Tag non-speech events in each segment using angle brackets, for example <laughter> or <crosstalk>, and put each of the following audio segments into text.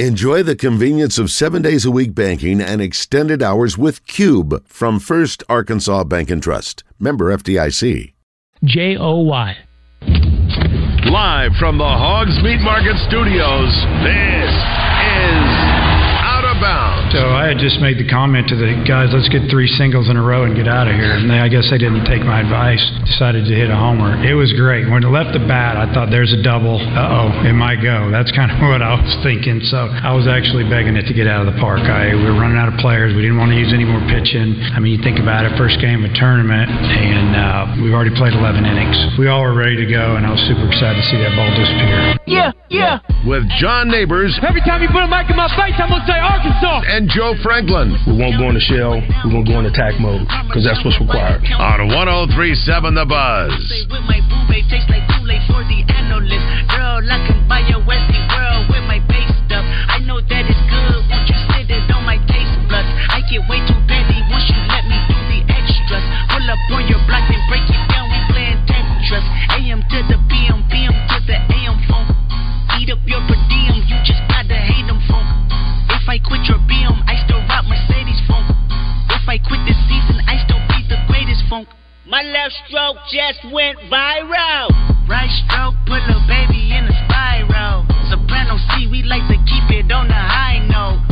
Enjoy the convenience of seven days a week banking and extended hours with Cube from First Arkansas Bank and Trust. Member FDIC. J O Y. Live from the Hogs Meat Market Studios, this is bounds. So I had just made the comment to the guys, let's get three singles in a row and get out of here. And they, I guess they didn't take my advice, decided to hit a homer. It was great. When it left the bat, I thought there's a double. Uh oh, it might go. <laughs> That's kind of what I was thinking. So I was actually begging it to get out of the park. I, we were running out of players. We didn't want to use any more pitching. I mean, you think about it, first game of a tournament, and uh, we've already played 11 innings. We all were ready to go, and I was super excited to see that ball disappear. Yeah, yeah. With John Neighbors. Every time you put a mic in my face, I'm going to say Arkansas. And Joe Franklin. We won't go in the shell. We won't go in attack mode because that's what's required. On 1037 The Buzz. I know that it's good. Won't you sit it on my taste buds? I get way too busy once you let me do the extras. Pull up on your block and break it down. We playing Tetris. AM to the PM, PM to the AM phone. Eat up your per diem. You just gotta hate them phone. If I quit your My left stroke just went viral. Right stroke put a baby in a spiral. Soprano C, we like to keep it on the high note.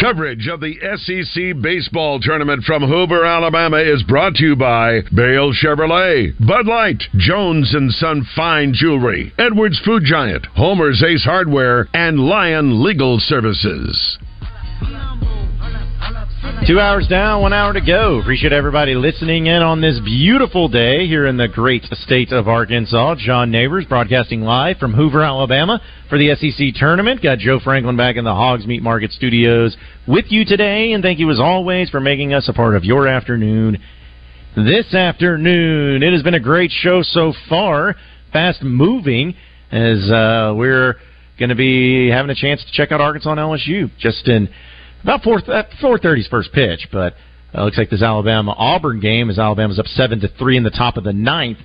Coverage of the SEC baseball tournament from Hoover, Alabama is brought to you by Bale Chevrolet, Bud Light, Jones and Son Fine Jewelry, Edwards Food Giant, Homer's Ace Hardware, and Lion Legal Services. Two hours down, one hour to go. Appreciate everybody listening in on this beautiful day here in the great state of Arkansas. John Neighbors broadcasting live from Hoover, Alabama for the SEC tournament. Got Joe Franklin back in the Hogs Meat Market studios with you today, and thank you as always for making us a part of your afternoon this afternoon. It has been a great show so far, fast moving, as uh, we're going to be having a chance to check out Arkansas and LSU just in about four uh, four thirty's first pitch, but uh, looks like this Alabama Auburn game as Alabama's up seven to three in the top of the ninth.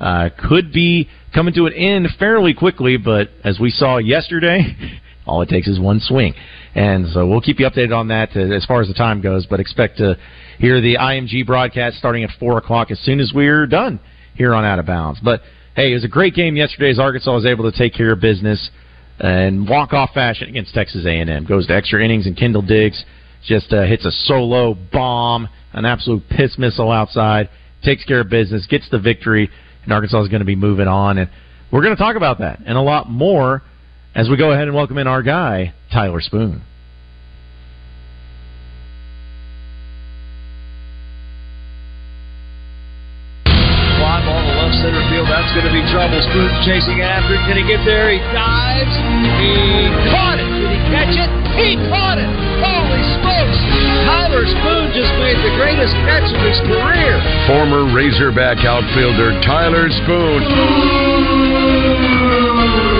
Uh, could be coming to an end fairly quickly, but as we saw yesterday, <laughs> all it takes is one swing. And so we'll keep you updated on that uh, as far as the time goes, but expect to hear the IMG broadcast starting at 4 o'clock as soon as we're done here on Out of Bounds. But hey, it was a great game yesterday as Arkansas was able to take care of business and walk off fashion against Texas A&M. Goes to extra innings and Kendall Diggs just uh, hits a solo bomb, an absolute piss missile outside, takes care of business, gets the victory, and Arkansas is going to be moving on. And we're going to talk about that and a lot more as we go ahead and welcome in our guy, Tyler Spoon. Fly ball to left center field. That's going to be trouble. Spoon chasing after it. Can he get there? He dives. Greatest catch of his career. Former Razorback outfielder Tyler Spoon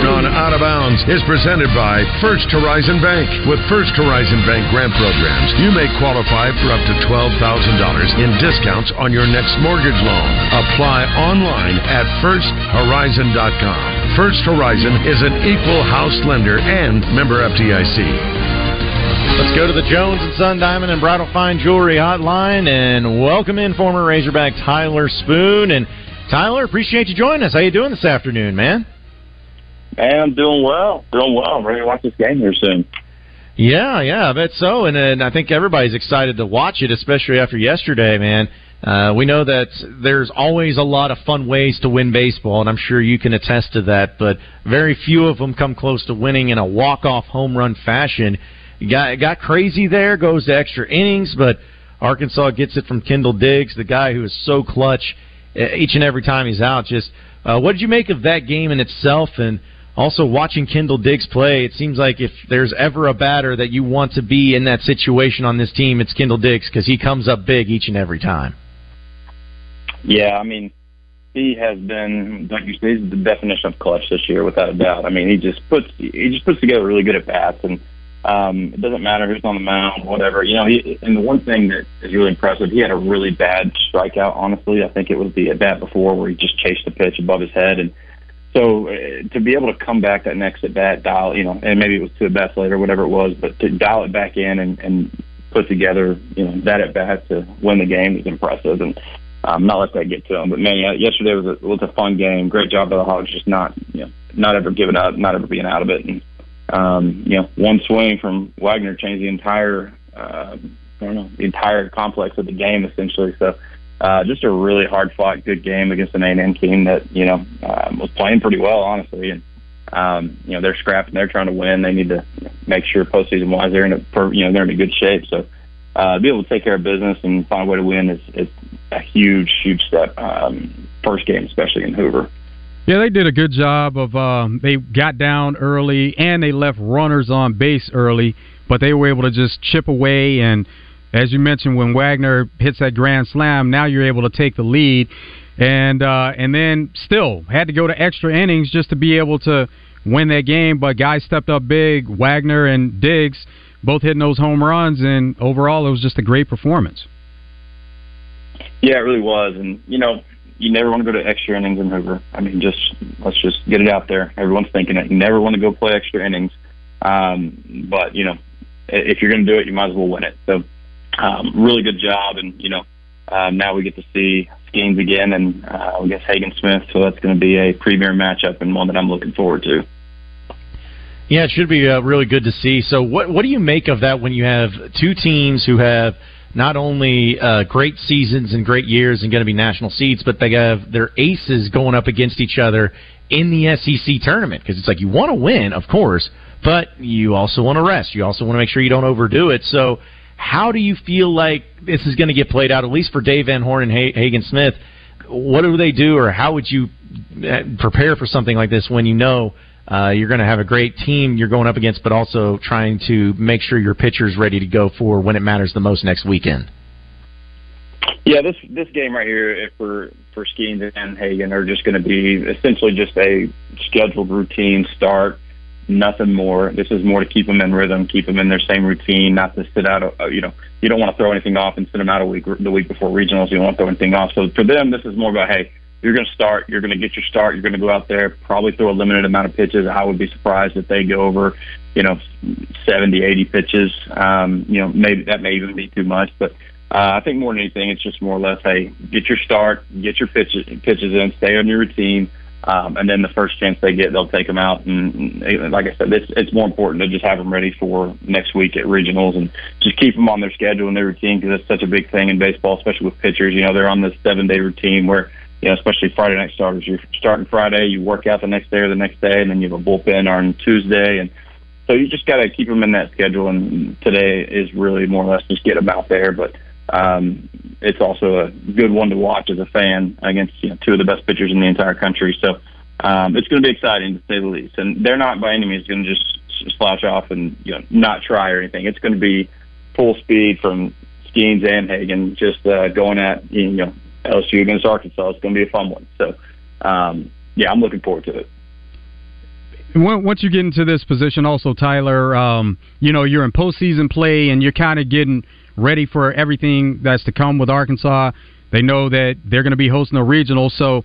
on Out of Bounds is presented by First Horizon Bank. With First Horizon Bank grant programs, you may qualify for up to $12,000 in discounts on your next mortgage loan. Apply online at firsthorizon.com. First Horizon is an equal house lender and member FDIC. Let's go to the Jones and Son Diamond and Bridal Fine Jewelry Hotline and welcome in former Razorback Tyler Spoon. And Tyler, appreciate you joining us. How you doing this afternoon, man? Man, I'm doing well. Doing well. I'm ready to watch this game here soon. Yeah, yeah, I bet so. And, and I think everybody's excited to watch it, especially after yesterday, man. Uh, we know that there's always a lot of fun ways to win baseball, and I'm sure you can attest to that, but very few of them come close to winning in a walk-off home run fashion. Got, got crazy there, goes to extra innings, but Arkansas gets it from Kendall Diggs, the guy who is so clutch uh, each and every time he's out. Just uh, what did you make of that game in itself, and also watching Kendall Diggs play, it seems like if there's ever a batter that you want to be in that situation on this team, it's Kendall Diggs because he comes up big each and every time. Yeah, I mean, he has been, like you said, he's the definition of clutch this year, without a doubt. I mean, he just puts he just puts together really good at bats, and um, it doesn't matter who's on the mound, whatever. You know, he, and the one thing that is really impressive, he had a really bad strikeout. Honestly, I think it was the at bat before where he just chased the pitch above his head and so uh, to be able to come back that next at bat, dial, you know, and maybe it was to a best late or whatever it was, but to dial it back in and, and put together, you know, that at bat to win the game is impressive. And um, not let that get to them. But man, yeah, yesterday was a, was a fun game. Great job by the Hogs, just not you know not ever giving up, not ever being out of it. And um, you know, one swing from Wegner changed the entire uh, I don't know the entire complex of the game essentially. So. Uh, just a really hard fought, good game against an A&M team that you know um, was playing pretty well, honestly, and um, you know they're scrapping, they're trying to win. They need to make sure postseason wise they're in a you know they're in a good shape. So uh, be able to take care of business and find a way to win is, is a huge, huge step. Um, first game, especially in Hoover. Yeah, they did a good job of. Um, they got down early and they left runners on base early, but they were able to just chip away. And as you mentioned, when Wegner hits that grand slam, now you're able to take the lead, and uh, and then still had to go to extra innings just to be able to win that game. But guys stepped up big. Wegner and Diggs both hitting those home runs, and overall, it was just a great performance. Yeah, it really was, and you know, you never want to go to extra innings in Hoover. I mean, just let's just get it out there. Everyone's thinking it. You never want to go play extra innings, um, but you know, if you're going to do it, you might as well win it. So, um, really good job, and you know, um, now we get to see Skenes again, and uh, I guess Hagen Smith. So that's going to be a premier matchup and one that I'm looking forward to. Yeah, it should be uh, really good to see. So, what what do you make of that when you have two teams who have not only uh, great seasons and great years and going to be national seeds, but they have their aces going up against each other in the SEC tournament because it's like you want to win, of course, but you also want to rest. You also want to make sure you don't overdo it. So, how do you feel like this is going to get played out, at least for Dave Van Horn and Hagen Smith? What do they do, or how would you uh, prepare for something like this when you know? Uh, you're going to have a great team you're going up against, but also trying to make sure your pitcher's ready to go for when it matters the most next weekend. Yeah, this this game right here if we're for Skenes and Hagen are just going to be essentially just a scheduled routine start, nothing more. This is more to keep them in rhythm, keep them in their same routine, not to sit out. Uh, you know, you don't want to throw anything off and sit them out a week the week before regionals. You don't want to throw anything off. So for them, this is more about hey, you're going to start. You're going to get your start. You're going to go out there, probably throw a limited amount of pitches. I would be surprised if they go over, you know, 70, 80 pitches. Um, you know, maybe that may even be too much, but uh, I think more than anything, it's just more or less, hey, get your start, get your pitches, pitches in, stay on your routine, um, and then the first chance they get, they'll take them out. And, and like I said, it's, it's more important to just have them ready for next week at regionals and just keep them on their schedule and their routine because it's such a big thing in baseball, especially with pitchers. You know, they're on this seven day routine where you know, especially Friday night starters. You're starting Friday, you work out the next day or the next day, and then you have a bullpen on Tuesday, and so you just got to keep them in that schedule. And today is really more or less just get them out there, but um, it's also a good one to watch as a fan against you know, two of the best pitchers in the entire country. So um, it's going to be exciting to say the least. And they're not by any means going to just slouch off and you know not try or anything. It's going to be full speed from Skenes and Hagen, just uh, going at you know LSU against Arkansas. It's going to be a fun one. So, um, yeah, I'm looking forward to it. Once you get into this position, also Tyler, um, you know you're in postseason play and you're kind of getting ready for everything that's to come with Arkansas. They know that they're going to be hosting a regional, so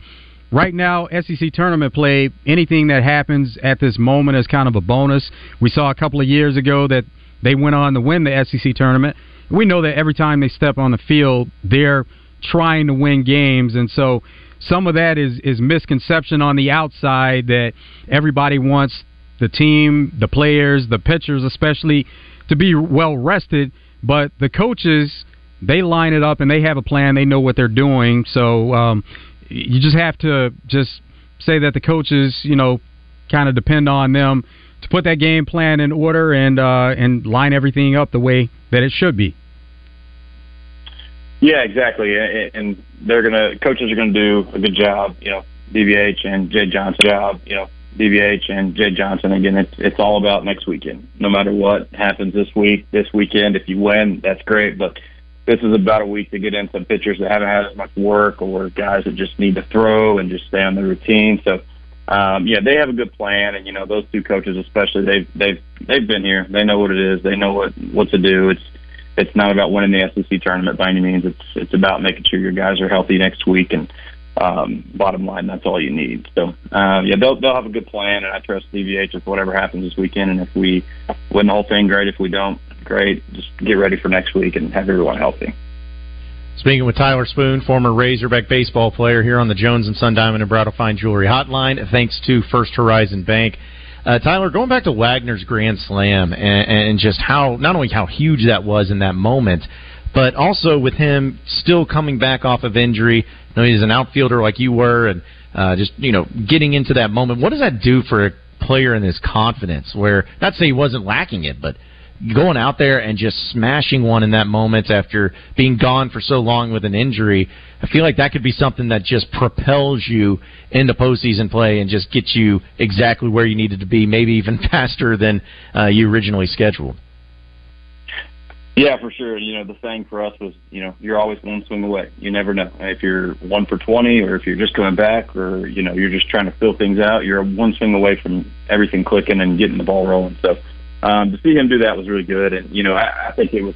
right now SEC tournament play, anything that happens at this moment is kind of a bonus. We saw a couple of years ago that they went on to win the SEC tournament. We know that every time they step on the field, they're trying to win games, and so some of that is is misconception on the outside that everybody wants the team, the players, the pitchers especially to be well rested, but the coaches they line it up and they have a plan. They know what they're doing. So um, you just have to just say that the coaches, you know, kind of depend on them to put that game plan in order and uh, and line everything up the way that it should be. Yeah, exactly. And they're gonna coaches are gonna do a good job. You know, DVH and Jay Johnson job. You know, DVH and Jay Johnson. Again, it's it's all about next weekend. No matter what happens this week, this weekend, if you win, that's great. But this is about a week to get in some pitchers that haven't had as much work or guys that just need to throw and just stay on the routine. So. Um, yeah, they have a good plan, and you know those two coaches, especially they've they've they've been here. They know what it is. They know what what to do. It's it's not about winning the SEC tournament by any means. It's it's about making sure your guys are healthy next week and um, bottom line, that's all you need. So uh, yeah, they'll they'll have a good plan, and I trust DVH with whatever happens this weekend. And if we win the whole thing, great. If we don't, great. Just get ready for next week and have everyone healthy. Speaking with Tyler Spoon, former Razorback baseball player here on the Jones and Son Diamond and Bridal Fine Jewelry Hotline, thanks to First Horizon Bank. Uh, Tyler, going back to Wegner's Grand Slam and, and just how not only how huge that was in that moment, but also with him still coming back off of injury. You know, he's an outfielder like you were, and uh, just you know getting into that moment. What does that do for a player in his confidence? Where not to say he wasn't lacking it, but going out there and just smashing one in that moment after being gone for so long with an injury, I feel like that could be something that just propels you into postseason play and just gets you exactly where you needed to be, maybe even <laughs> faster than uh, you originally scheduled. Yeah, for sure. You know, the thing for us was, you know, you're always one swing away. You never know if you're one for 20 or if you're just coming back or, you know, you're just trying to fill things out. You're one swing away from everything clicking and getting the ball rolling. So, um, to see him do that was really good. And you know, I, I think it was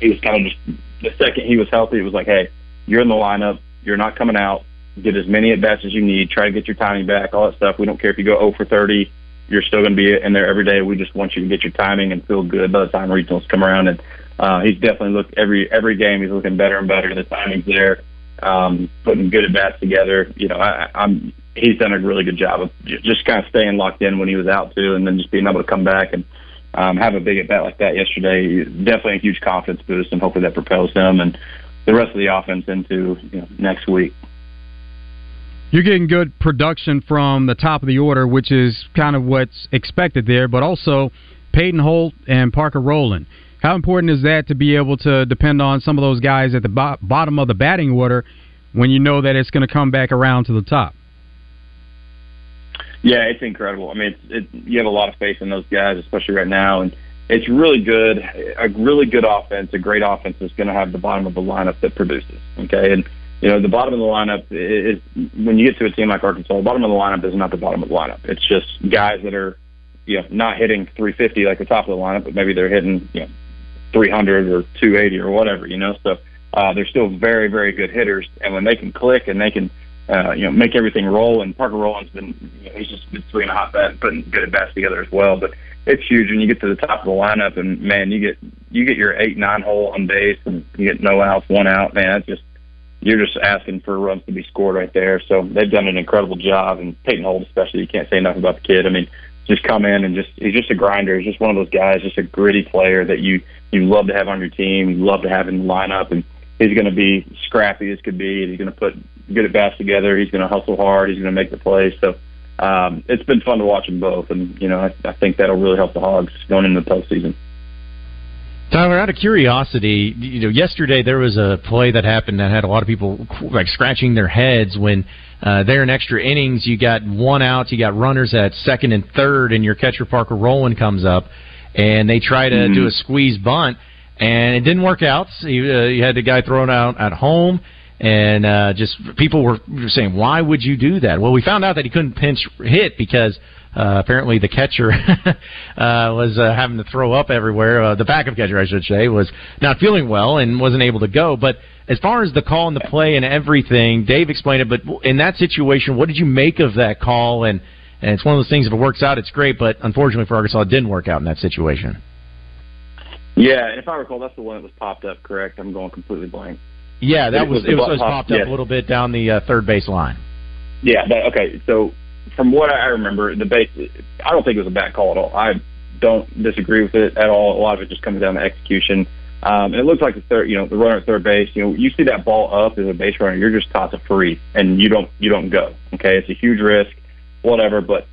he was kind of just the second he was healthy, it was like, hey, you're in the lineup, you're not coming out. Get as many at bats as you need. Try to get your timing back, all that stuff. We don't care if you go 0 for 30. You're still going to be in there every day. We just want you to get your timing and feel good by the time regionals come around. And uh, he's definitely looked every every game. He's looking better and better. The timing's there, um, putting good at bats together. You know, I, I'm he's done a really good job of just kind of staying locked in when he was out too, and then just being able to come back and um, have a big at bat like that yesterday, definitely a huge confidence boost, and hopefully that propels him and the rest of the offense into you know, next week. You're getting good production from the top of the order, which is kind of what's expected there, but also Peyton Holt and Parker Rowland. How important is that to be able to depend on some of those guys at the bo- bottom of the batting order when you know that it's going to come back around to the top? Yeah, it's incredible. I mean, it's, it, you have a lot of faith in those guys, especially right now, and it's really good. A really good offense, a great offense is going to have the bottom of the lineup that produces. Okay, and you know the bottom of the lineup is when you get to a team like Arkansas, the bottom of the lineup is not the bottom of the lineup. It's just guys that are you know not hitting 350 like the top of the lineup, but maybe they're hitting you know 300 or 280 or whatever. You know, so uh, they're still very very good hitters, and when they can click and they can uh, you know, make everything roll. And Parker Rowland's been, you know, he's just been swinging a hot bat and putting good at bats together as well. But it's huge when you get to the top of the lineup, and man, you get you get your eight nine hole on base, and you get no outs, one out. Man, that's just you're just asking for runs to be scored right there. So they've done an incredible job, and Peyton Holt especially. You can't say enough about the kid. I mean, just come in and just he's just a grinder. He's just one of those guys, just a gritty player that you you love to have on your team. You love to have in the lineup, and he's going to be scrappy as could be. And he's going to put good at bats together. He's going to hustle hard. He's going to make the plays. So um, it's been fun to watch them both, and you know I, I think that'll really help the Hogs going into the postseason. Tyler, out of curiosity, you know, yesterday there was a play that happened that had a lot of people like scratching their heads when uh, they're in extra innings you got one out, you got runners at second and third, and your catcher Parker Rowland comes up, and they try to mm-hmm. do a squeeze bunt, and it didn't work out. So you, uh, you had the guy thrown out at home and uh, just people were saying, "Why would you do that?" Well, we found out that he couldn't pinch hit because uh, apparently the catcher <laughs> uh, was uh, having to throw up everywhere. Uh, the backup catcher, I should say, was not feeling well and wasn't able to go. But as far as the call and the play and everything, Dave explained it. But in that situation, what did you make of that call? And and it's one of those things. If it works out, it's great. But unfortunately for Arkansas, it didn't work out in that situation. Yeah, and if I recall, that's the one that was popped up. Correct? I'm going completely blank. Yeah, that was, was it was, was popped up yes. a little bit down the uh, third base line. Yeah. That, okay. So from what I remember, the base. I don't think it was a bad call at all. I don't disagree with it at all. A lot of it just comes down to execution. Um, and it looks like the third, you know, the runner at third base. You know, you see that ball up as a base runner, you're just taught to free, and you don't you don't go. Okay, it's a huge risk, whatever. But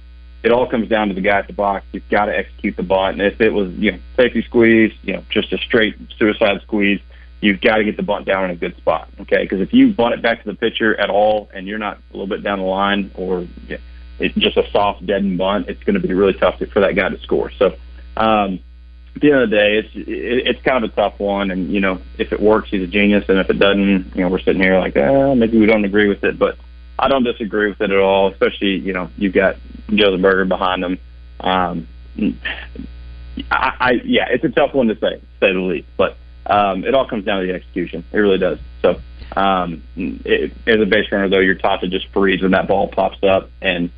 it all comes down to the guy at the box. You've got to execute the bunt. And if it was, you know, safety squeeze, you know, just a straight suicide squeeze, you've got to get the bunt down in a good spot. Okay, because if you bunt it back to the pitcher at all, and you're not a little bit down the line, or it's just a soft dead bunt, it's going to be really tough for that guy to score. So. Um, at the end of the day, it's it, it's kind of a tough one, and you know if it works, he's a genius, and if it doesn't, you know we're sitting here like, eh, maybe we don't agree with it, but I don't disagree with it at all. Especially you know you've got Josenberger behind him. Um, I, I yeah, it's a tough one to say, say the least, but um, it all comes down to the execution. It really does. So Um, it, as a base runner, though, you're taught to just freeze when that ball pops up and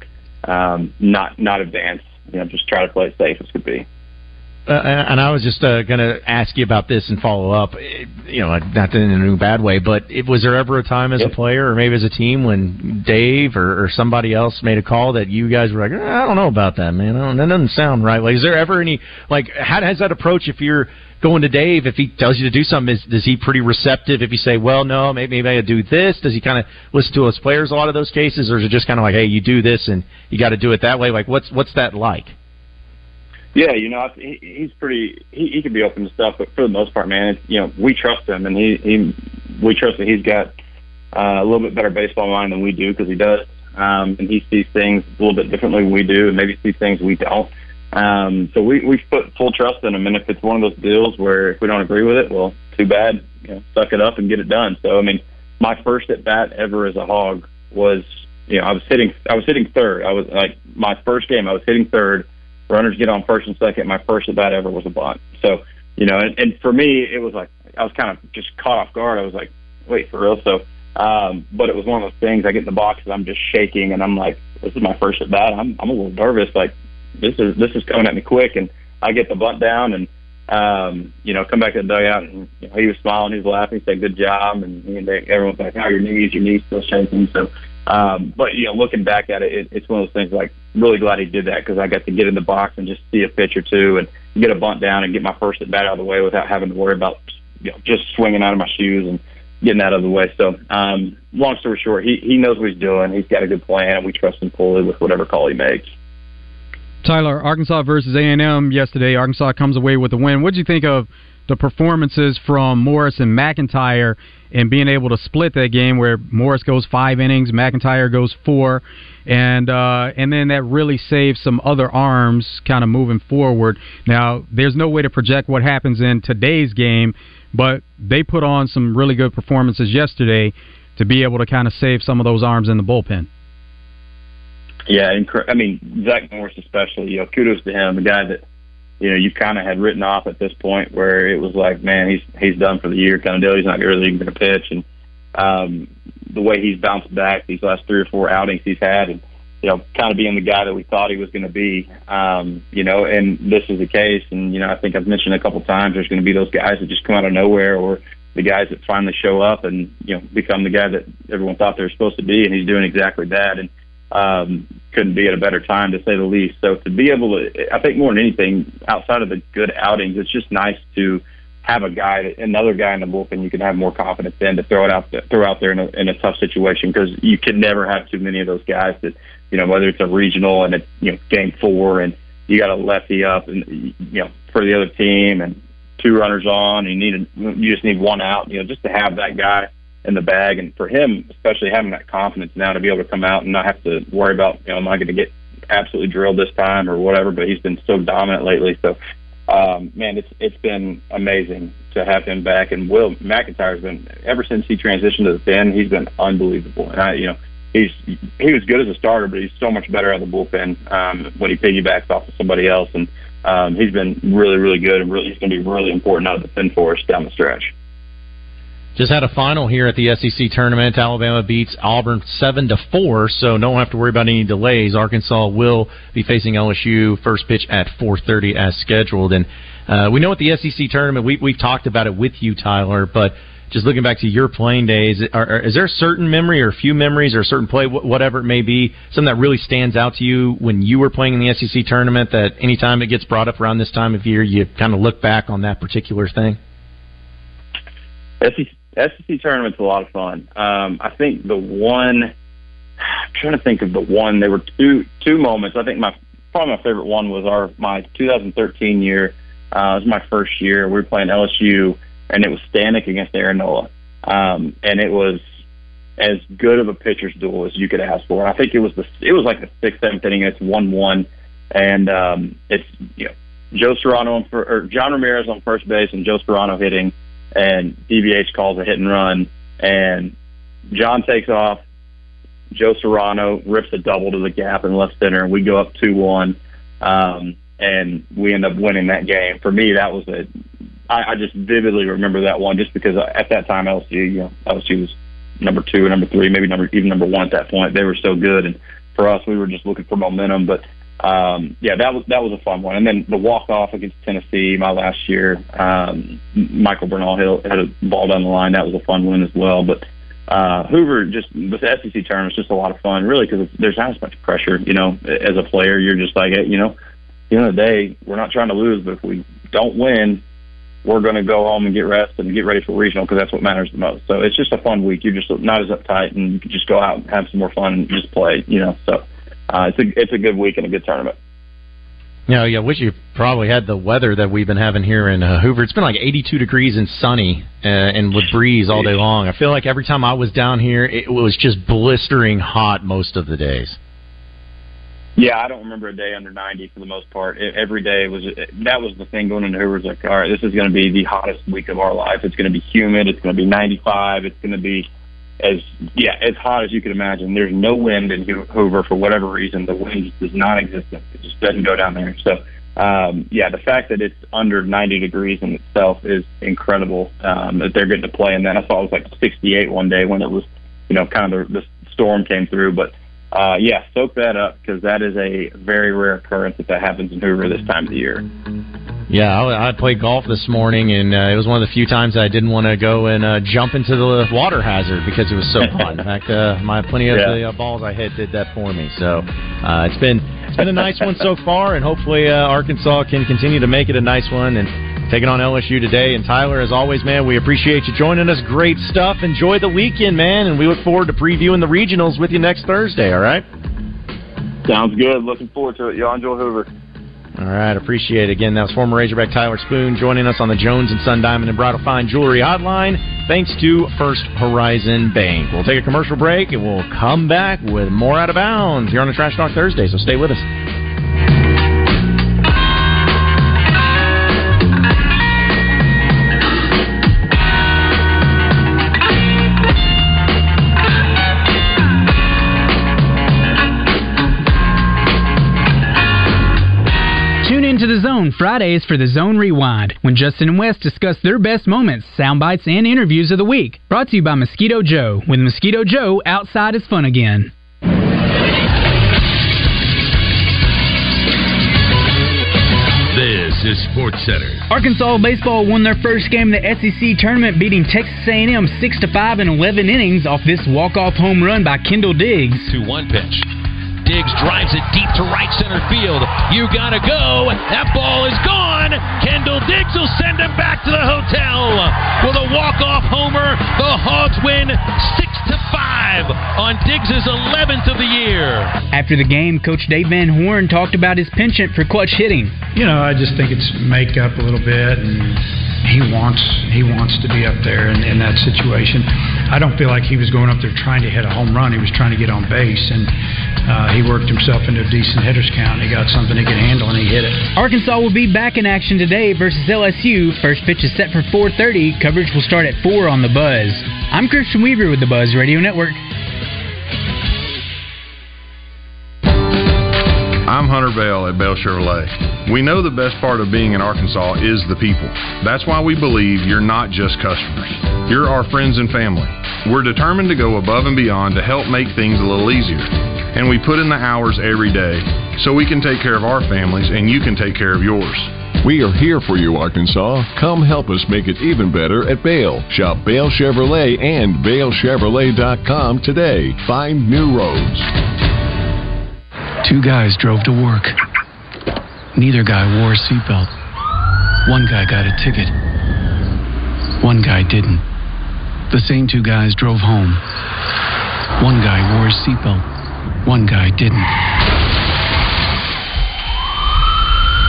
um, not not advance. You know, just try to play safe as could be. Uh, and I was just uh, going to ask you about this and follow up. You know, not in a bad way, but it, was there ever a time as yep. a player or maybe as a team when Dave or, or somebody else made a call that you guys were like, I don't know about that, man. that doesn't sound right. Like, is there ever any like how does that approach if you're going to Dave if he tells you to do something? Is, is he pretty receptive? If you say, well, no, maybe, maybe I do this, does he kind of listen to us players a lot of those cases, or is it just kind of like, hey, you do this and you got to do it that way? Like, what's what's that like? Yeah, you know, he, he's pretty. He, he can be open to stuff, but for the most part, man, it's, you know, we trust him, and he, he we trust that he's got uh, a little bit better baseball mind than we do because he does, um, and he sees things a little bit differently than we do, and maybe sees things we don't. Um, so we we put full trust in him, and if it's one of those deals where if we don't agree with it, well, too bad. You know, suck it up and get it done. So I mean, my first at bat ever as a hog was, you know, I was hitting I was hitting third. I was like my first game, I was hitting third runners get on first and second. My first at bat ever was a bunt. So, you know, and, and for me, it was like I was kind of just caught off guard. I was like, wait, for real? So, um, but it was one of those things. I get in the box and I'm just shaking, and I'm like, this is my first at bat. I'm I'm a little nervous. Like this is this is coming at me quick, and I get the bunt down and. Um, you know, come back to the dugout and you know, he was smiling, he was laughing, he said, "Good job," and, and everyone's like, "How are your knees? Your knees still shaking?" So um, but you know, looking back at it, it, it's one of those things like really glad he did that because I got to get in the box and just see a pitch or two and get a bunt down and get my first at bat out of the way without having to worry about you know just swinging out of my shoes and getting out of the way. So, um, long story short, he he knows what he's doing. He's got a good plan, and we trust him fully with whatever call he makes. Tyler, Arkansas versus A and M yesterday. Arkansas comes away with the win. What do you think of the performances from Morris and McEntire and being able to split that game where Morris goes five innings, McEntire goes four, and uh, and then that really saves some other arms kind of moving forward. Now, there's no way to project what happens in today's game, but they put on some really good performances yesterday to be able to kind of save some of those arms in the bullpen. Yeah, I mean Zach Morris especially. You know, kudos to him, the guy that you know, you kind of had written off at this point where it was like, man, he's he's done for the year kind of deal. He's not really even going to pitch, and um, the way he's bounced back these last three or four outings he's had, and you know, kind of being the guy that we thought he was going to be, um, you know, and this is the case. And you know, I think I've mentioned a couple times there's going to be those guys that just come out of nowhere, or the guys that finally show up and you know become the guy that everyone thought they were supposed to be, and he's doing exactly that. And um, couldn't be at a better time to say the least. So to be able to, I think more than anything, outside of the good outings, it's just nice to have a guy, another guy in the bullpen you can have more confidence in to throw it out, throw out there in a, in a tough situation because you can never have too many of those guys that, you know, whether it's a regional and it's you know game four and you got a lefty up and you know for the other team and two runners on, and you need a, you just need one out, you know, just to have that guy in the bag. And for him, especially having that confidence now to be able to come out and not have to worry about, you know, am I going to get absolutely drilled this time or whatever. But he's been so dominant lately. So, um, man, it's it's been amazing to have him back. And Will McEntire's been ever since he transitioned to the pen, he's been unbelievable. And I, you know, he's he was good as a starter, but he's so much better out of the bullpen um, when he piggybacks off of somebody else. And um, he's been really, really good, and really he's going to be really important out of the pen for us down the stretch. Just had a final here at the SEC tournament. Alabama beats Auburn seven to four, so don't have to worry about any delays. Arkansas will be facing LSU first pitch at 4:30 as scheduled, and uh, we know at the SEC tournament we we've talked about it with you, Tyler, but. Just looking back to your playing days, are, are, is there a certain memory or a few memories or a certain play, whatever it may be, something that really stands out to you when you were playing in the SEC tournament that anytime it gets brought up around this time of year, you kind of look back on that particular thing? SEC, SEC tournament's a lot of fun. Um, I think the one, I'm trying to think of the one. There were two two moments. I think my probably my favorite one was our my 2013 year. Uh, it was my first year. We were playing LSU, and it was Stanek against Aaron Nola, um, and it was as good of a pitcher's duel as you could ask for. I think it was the it was like the sixth seventh inning. It's one one, and um, it's you know Joe Serrano for, or John Ramirez on first base and Joe Serrano hitting and DVH calls a hit and run, and John takes off. Joe Serrano rips a double to the gap in left center, and we go up two one, um, and we end up winning that game. For me, that was a I, I just vividly remember that one, just because at that time LSU, you know, LSU was number two number three, maybe number even number one at that point. They were so good, and for us, we were just looking for momentum. But um, yeah, that was that was a fun one. And then the walk off against Tennessee my last year, um, Michael Bernal Hill had a ball down the line. That was a fun win as well. But uh, Hoover just with the SEC tournament is just a lot of fun, really, because there's not as much pressure. You know, as a player, you're just like, you know, the end of the day, we're not trying to lose, but if we don't win, we're going to go home and get rest and get ready for regional because that's what matters the most. So it's just a fun week. You're just not as uptight, and you can just go out and have some more fun and just play. You know, so uh, it's a it's a good week and a good tournament. Yeah, yeah, I wish you probably had the weather that we've been having here in uh, Hoover. It's been like 82 degrees and sunny, uh, and with breeze all day long. I feel like every time I was down here, it was just blistering hot most of the days. Yeah, I don't remember a day under 90 for the most part. It, every day was that was the thing going into Hoover. Was like, all right, this is going to be the hottest week of our life. It's going to be humid. It's going to be 95. It's going to be as yeah as hot as you can imagine. There's no wind in Hoover for whatever reason. The wind just is non-existent. It just doesn't go down there. So um, yeah, the fact that it's under 90 degrees in itself is incredible. Um, that they're getting to play And then I saw it was like 68 one day when it was you know kind of the, the storm came through, but uh, yeah, soak that up because that is a very rare occurrence if that happens in Hoover this time of the year. Yeah, I, I played golf this morning, and uh, it was one of the few times I didn't want to go and uh, jump into the water hazard because it was so <laughs> fun. In fact, uh, my plenty of yeah. the uh, balls I hit did that for me. So uh, it's been it's been a nice one so far, and hopefully uh, Arkansas can continue to make it a nice one and taking on LSU today. And Tyler, as always, man, we appreciate you joining us. Great stuff. Enjoy the weekend, man, and we look forward to previewing the regionals with you next Thursday. All right. Sounds good. Looking forward to it. Y'all enjoy Hoover. All right, appreciate it. Again, that was former Razorback Tyler Spoon joining us on the Jones and Son Diamond and Bridal Fine Jewelry Hotline. Thanks to First Horizon Bank. We'll take a commercial break and we'll come back with more out of bounds here on the Trash Talk Thursday. So stay with us. Into the zone Fridays for the Zone Rewind, when Justin and Wes discuss their best moments, sound bites, and interviews of the week. Brought to you by Mosquito Joe. With Mosquito Joe, outside is fun again. This is Sports Center. Arkansas baseball won their first game in the SEC tournament, beating Texas A&M six to five in 11 innings off this walk-off home run by Kendall Diggs. To one pitch. Diggs drives it deep to right center field. You gotta go. That ball is gone. Kendall Diggs will send him back to the hotel with a walk-off homer. The Hogs win six to five on Diggs's 11th of the year. After the game, Coach Dave Van Horn talked about his penchant for clutch hitting. You know, I just think it's makeup a little bit and he wants he wants to be up there in, in, that situation. I don't feel like he was going up there trying to hit a home run. He was trying to get on base, and uh, he worked himself into a decent hitters count. He got something he could handle, and he hit it. Arkansas will be back in action today versus LSU. First pitch is set for 4:30. Coverage will start at four on the Buzz. I'm Christian Weaver with the Buzz Radio Network. I'm Hunter Bell at Bale Chevrolet. We know the best part of being in Arkansas is the people. That's why we believe you're not just customers. You're our friends and family. We're determined to go above and beyond to help make things a little easier. And we put in the hours every day so we can take care of our families and you can take care of yours. We are here for you, Arkansas. Come help us make it even better at Bale. Shop Bale Chevrolet and BaleChevrolet.com today. Find new roads. Two guys drove to work. Neither guy wore a seatbelt. One guy got a ticket. One guy didn't. The same two guys drove home. One guy wore a seatbelt. One guy didn't.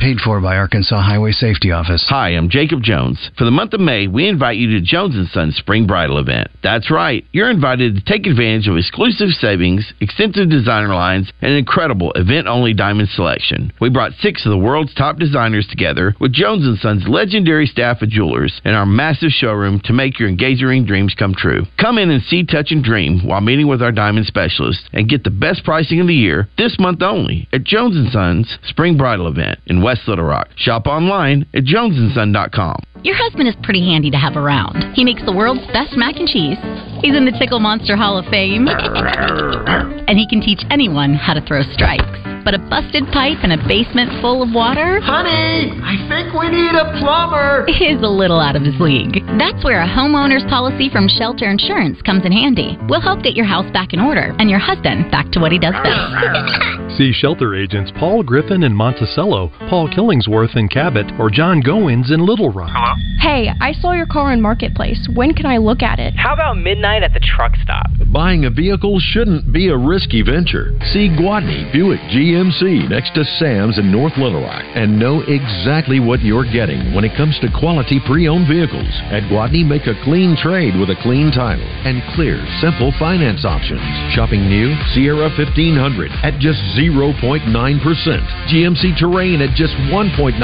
Paid for by Arkansas Highway Safety Office. Hi, I'm Jacob Jones. For the month of May, we invite you to Jones & Sons Spring Bridal event. That's right. You're invited to take advantage of exclusive savings, extensive designer lines, and an incredible event-only diamond selection. We brought six of the world's top designers together with Jones & Son's legendary staff of jewelers in our massive showroom to make your engagement ring dreams come true. Come in and see, touch, and dream while meeting with our diamond specialist and get the best pricing of the year this month only at Jones & Son's Spring Bridal event in West Little Rock. Shop online at jonesandson.com. Your husband is pretty handy to have around. He makes the world's best mac and cheese. He's in the Tickle Monster Hall of Fame. <laughs> and he can teach anyone how to throw strikes. But a busted pipe and a basement full of water? Honey, I think we need a plumber. Is a little out of his league. That's where a homeowner's policy from Shelter Insurance comes in handy. We'll help get your house back in order and your husband back to what he does best. <laughs> See shelter agents Paul Griffin in Monticello, Paul Killingsworth in Cabot, or John Goins in Little Rock. Hello? Hey, I saw your car in Marketplace. When can I look at it? How about midnight at the truck stop? Buying a vehicle shouldn't be a risky venture. See Gwatney Buick GMC next to Sam's in North Little Rock and know exactly what you're getting when it comes to quality pre-owned vehicles. At Gwatney, make a clean trade with a clean title and clear, simple finance options. Shopping new Sierra 1500 at just 0.9%. GMC Terrain at just 1.9%.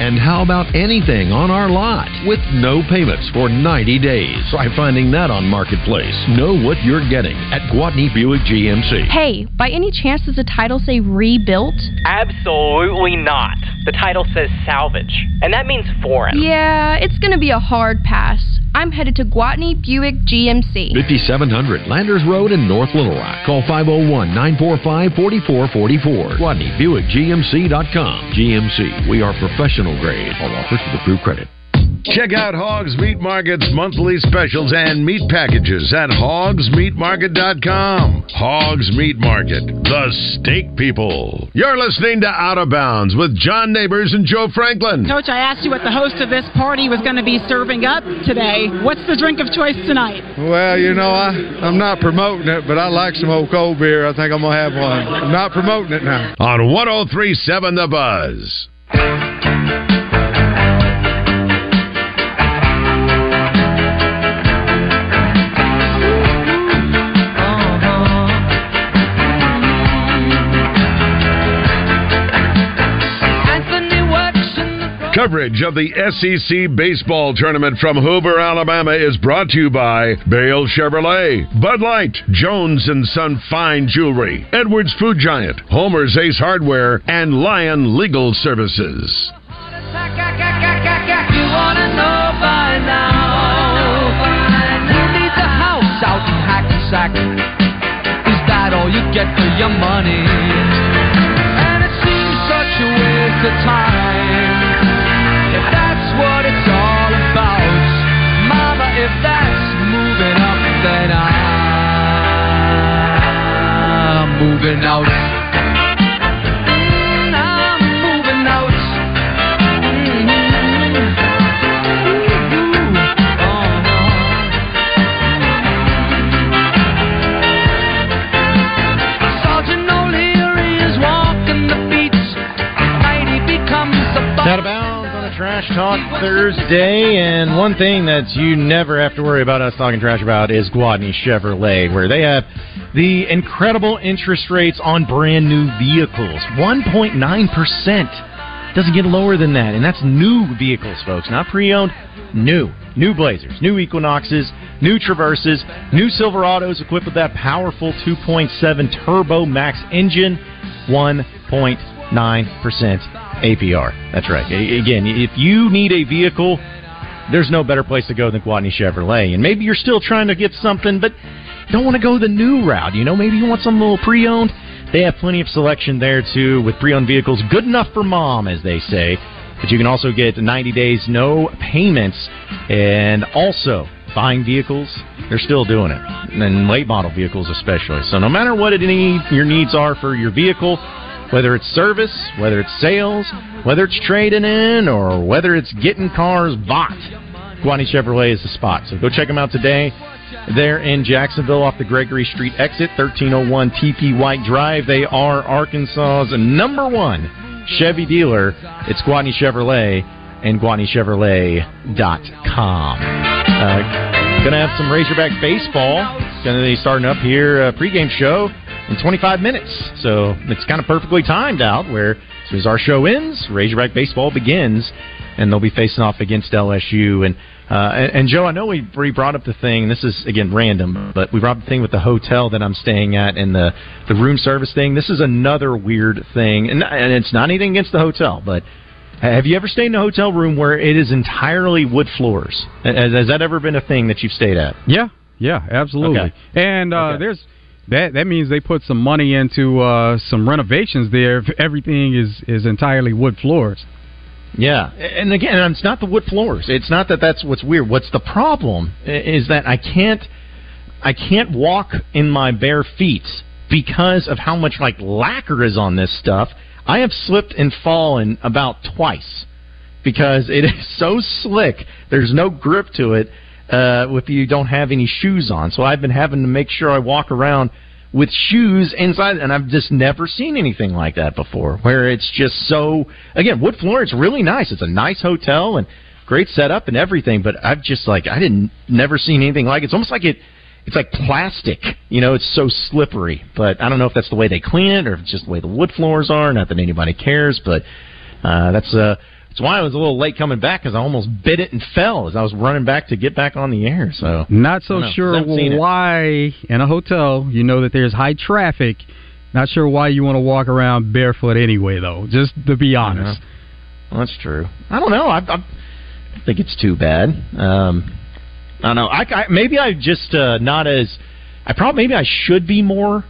And how about anything on our lot with no payments for 90 days? Try finding that on Marketplace. Know what you're getting at Gwatney Buick GMC. Hey, by any chance does the title say rebuilt? Absolutely not. The title says salvage, and that means foreign. Yeah, it's gonna be a hard pass. I'm headed to Gwatney Buick GMC. 5700 Landers Road in North Little Rock. Call 501 945 4444. Gwatney Buick GMC.com. GMC, we are professional grade. All offers with approved credit. Check out Hogs Meat Market's monthly specials and meat packages at hogsmeatmarket.com. Hogs Meat Market, the steak people. You're listening to Out of Bounds with John Neighbors and Joe Franklin. Coach, I asked you what the host of this party was going to be serving up today. What's the drink of choice tonight? Well, you know, I, I'm not promoting it, but I like some old cold beer. I think I'm going to have one. I'm not promoting it now. On 1037 The Buzz. Coverage of the SEC baseball tournament from Hoover, Alabama is brought to you by Bale Chevrolet, Bud Light, Jones and Son Fine Jewelry, Edwards Food Giant, Homer's Ace Hardware, and Lion Legal Services. Is that all you get for your money? And it seems such a waste of time a buzz. Not about the Trash Talk Thursday, and one thing that you never have to worry about us talking trash about is Gwatney Chevrolet, where they have the incredible interest rates on brand new vehicles. 1.9%. Doesn't get lower than that, and that's new vehicles, folks, not pre-owned. New, new Blazers, new Equinoxes, new Traverses, new Silverados equipped with that powerful 2.7 turbo max engine, 1.9% APR. That's right. Again, if you need a vehicle, there's no better place to go than Gwatney Chevrolet. And maybe you're still trying to get something, but don't want to go the new route. You know, maybe you want some little pre-owned. They have plenty of selection there too with pre-owned vehicles, good enough for mom, as they say. But you can also get 90 days no payments, and also buying vehicles. They're still doing it, and late model vehicles especially. So no matter what it need, your needs are for your vehicle, whether it's service, whether it's sales, whether it's trading in, or whether it's getting cars bought, Gwatney Chevrolet is the spot. So go check them out today. They're in Jacksonville off the Gregory Street exit, 1301 TP White Drive. They are Arkansas's number one Chevy dealer. It's Gwatney Chevrolet and GwatneyChevrolet.com. Uh, gonna have some Razorback baseball. Gonna be starting up here uh, pregame show in 25 minutes. So it's kind of perfectly timed out where as soon as our show ends, Razorback baseball begins, and they'll be facing off against LSU. And and, and Joe, I know we we brought up the thing. This is again random, but we brought up the thing with the hotel that I'm staying at and the the room service thing. This is another weird thing, and, and it's not anything against the hotel, but have you ever stayed in a hotel room where it is entirely wood floors? Has, has that ever been a thing that you've stayed at? Yeah, yeah, absolutely. Okay. And uh, there's that that means they put some money into uh, some renovations there. If everything is is entirely wood floors. Yeah, and again, it's not the wood floors. It's not that that's what's weird. What's the problem is that I can't, I can't walk in my bare feet because of how much like lacquer is on this stuff. I have slipped and fallen about twice because it <laughs> is so slick. There's no grip to it uh, if you don't have any shoes on. So I've been having to make sure I walk around with shoes inside, and I've just never seen anything like that before. Where it's just so again, wood floor. It's really nice. It's a nice hotel and great setup and everything. But I've just like I didn't never seen anything like it. It's almost like it. It's like plastic, you know. It's so slippery. But I don't know if that's the way they clean it or if it's just the way the wood floors are. Not that anybody cares, but uh, that's uh, that's why I was a little late coming back because I almost bit it and fell as I was running back to get back on the air. So Not so I sure it. why in a hotel you know that there's high traffic. Not sure why you want to walk around barefoot anyway, though. Just to be honest. Well, that's true. I don't know. I, I think it's too bad. Um, I don't know. I, I maybe I just uh, not as. I probably maybe I should be more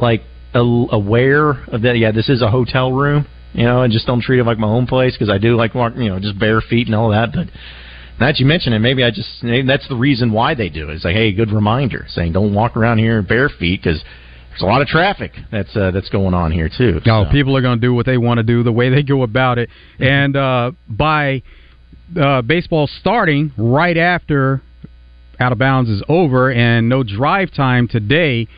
like aware of that. Yeah, this is a hotel room. You know, and just don't treat it like my own place because I do like walk. You know, just bare feet and all that. But now that you mention it, maybe I just maybe that's the reason why they do it. It's like, hey, good reminder, saying don't walk around here bare feet because there's a lot of traffic that's uh, that's going on here too. No, people are going to do what they want to do, the way they go about it, and uh, by uh, baseball starting right after out of bounds is over and no drive time today.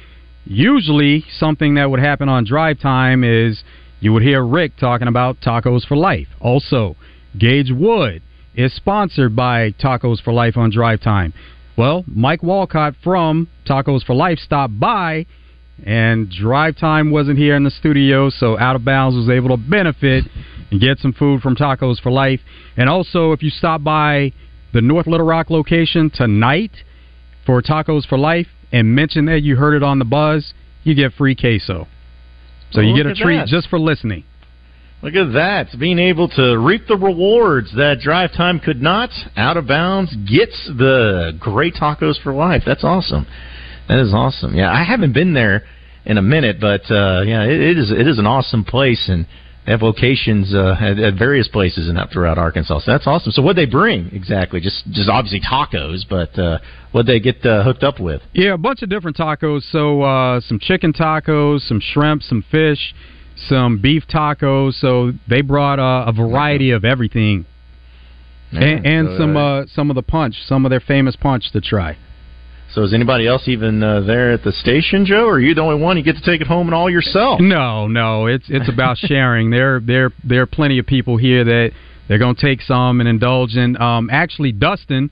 Usually, something that would happen on drive time is you would hear Rick talking about Tacos for Life. Also, Gage Wood is sponsored by Tacos for Life on drive time. Well, Mike Walcott from Tacos for Life stopped by and drive time wasn't here in the studio, so Out of Bounds was able to benefit and get some food from Tacos for Life. And also, if you stop by the North Little Rock location tonight for Tacos for Life and mention that you heard it on the buzz, you get free queso. So Well, you get a treat that. just for listening. Look at that. Being able to reap the rewards that drive time could not. Out of bounds gets the great tacos for life. That's awesome. That is awesome. Yeah, I haven't been there in a minute, but uh, yeah, it, it is it is an awesome place and have locations uh, at, at various places and up throughout Arkansas. So that's awesome. So what they bring exactly? Just just obviously tacos, but uh, what they get uh, hooked up with? Yeah, a bunch of different tacos. So uh, some chicken tacos, some shrimp, some fish, some beef tacos. So they brought uh, a variety of everything, and, Yeah, and so, some uh, uh, some of the punch, some of their famous punch to try. So is anybody else even uh, there at the station, Joe? Or are you the only one? You get to take it home and all yourself? No, no, it's it's about <laughs> sharing. there there there are plenty of people here that they're going to take some and indulge in. Um, actually, Dustin,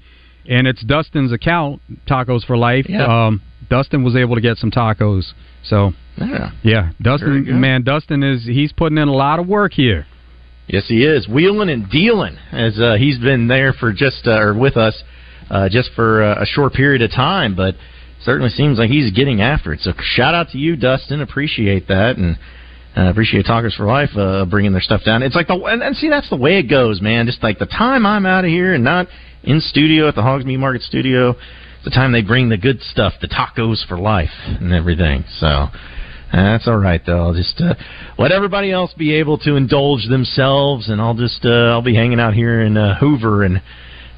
and it's Dustin's account, Tacos for Life. Yeah. Um, Dustin was able to get some tacos. So Yeah. yeah, Dustin, man, Dustin is he's putting in a lot of work here. Yes, he is wheeling and dealing as uh, he's been there for just uh, or with us uh, just for uh, a short period of time, but certainly seems like he's getting after it. So shout out to you, Dustin. Appreciate that and. Uh, appreciate Tacos for Life uh, bringing their stuff down. It's like the and, and see that's the way it goes, man. Just like the time I'm out of here and not in studio at the Hogs Meat Market Studio, the time they bring the good stuff, the tacos for life and everything. So uh, that's all right, though. I'll just uh, let everybody else be able to indulge themselves, and I'll just uh, I'll be hanging out here in uh, Hoover and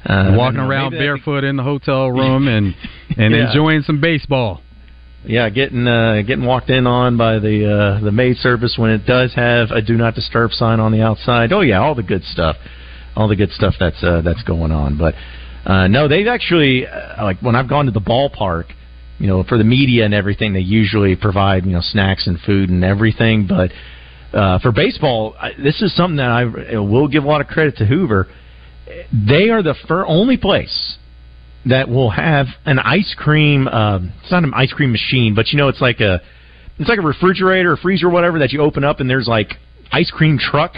uh, Walking around barefoot in the hotel room and <laughs> and Yeah. enjoying some baseball. Yeah, getting uh, getting walked in on by the uh, the maid service when it does have a do not disturb sign on the outside. Oh yeah, all the good stuff, all the good stuff that's uh, that's going on. But uh, no, they've actually uh, like when I've gone to the ballpark, you know, for the media and everything, they usually provide you know snacks and food and everything. But uh, for baseball, I, this is something that I will give a lot of credit to Hoover. They are the fir- only place that will have an ice cream. Um, it's not an ice cream machine, but you know, it's like a it's like a refrigerator or freezer or whatever that you open up, and there's like ice cream truck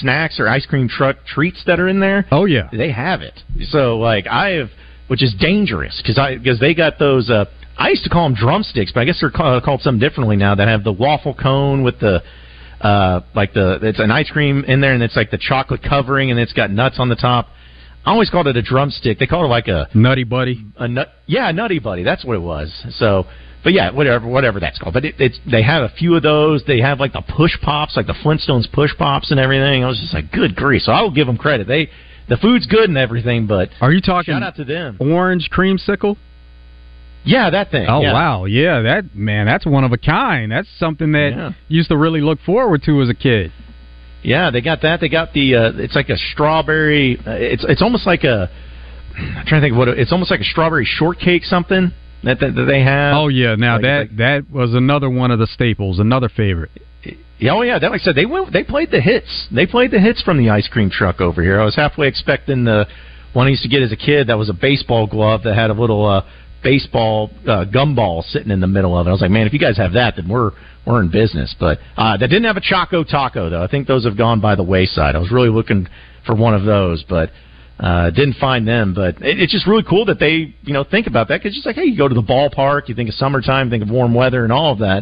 snacks or ice cream truck treats that are in there. Oh yeah, they have it. So like I have, which is dangerous because I because they got those. Uh, I used to call them drumsticks, but I guess they're called, called something differently now. That have the waffle cone with the uh like the it's an ice cream in there, and it's like the chocolate covering, and it's got nuts on the top. I always called it a drumstick. They called it like a nutty buddy. A nut, yeah, nutty buddy. That's what it was. So, but yeah, whatever, whatever that's called. But it, it's they have a few of those. They have like the push pops, like the Flintstones push pops and everything. I was just like, good grief. So I will give them credit. They the food's good and everything, but are you talking shout out to them? Orange creamsicle. Yeah, that thing. Oh yeah. wow, yeah, that man, that's one of a kind. That's something that Yeah. used to really look forward to as a kid. Yeah, they got that. They got the. Uh, it's like a strawberry. Uh, it's it's almost like a. I'm trying to think of what it- it's almost like a strawberry shortcake something that that, that they have. Oh yeah, now Like- that like- that was another one of the staples, another favorite. Yeah, oh yeah, that like I said, they went, they played the hits. They played the hits from the ice cream truck over here. I was halfway expecting the one I used to get as a kid that was a baseball glove that had a little uh, baseball uh, gumball sitting in the middle of it. I was like, man, if you guys have that, then we're we're in business. But uh, that didn't have a Choco Taco though. I think those have gone by the wayside. I was really looking for one of those, but. Uh, didn't find them, but it, it's just really cool that they, you know, think about that because it's just like, hey, you go to the ballpark, you think of summertime, think of warm weather and all of that.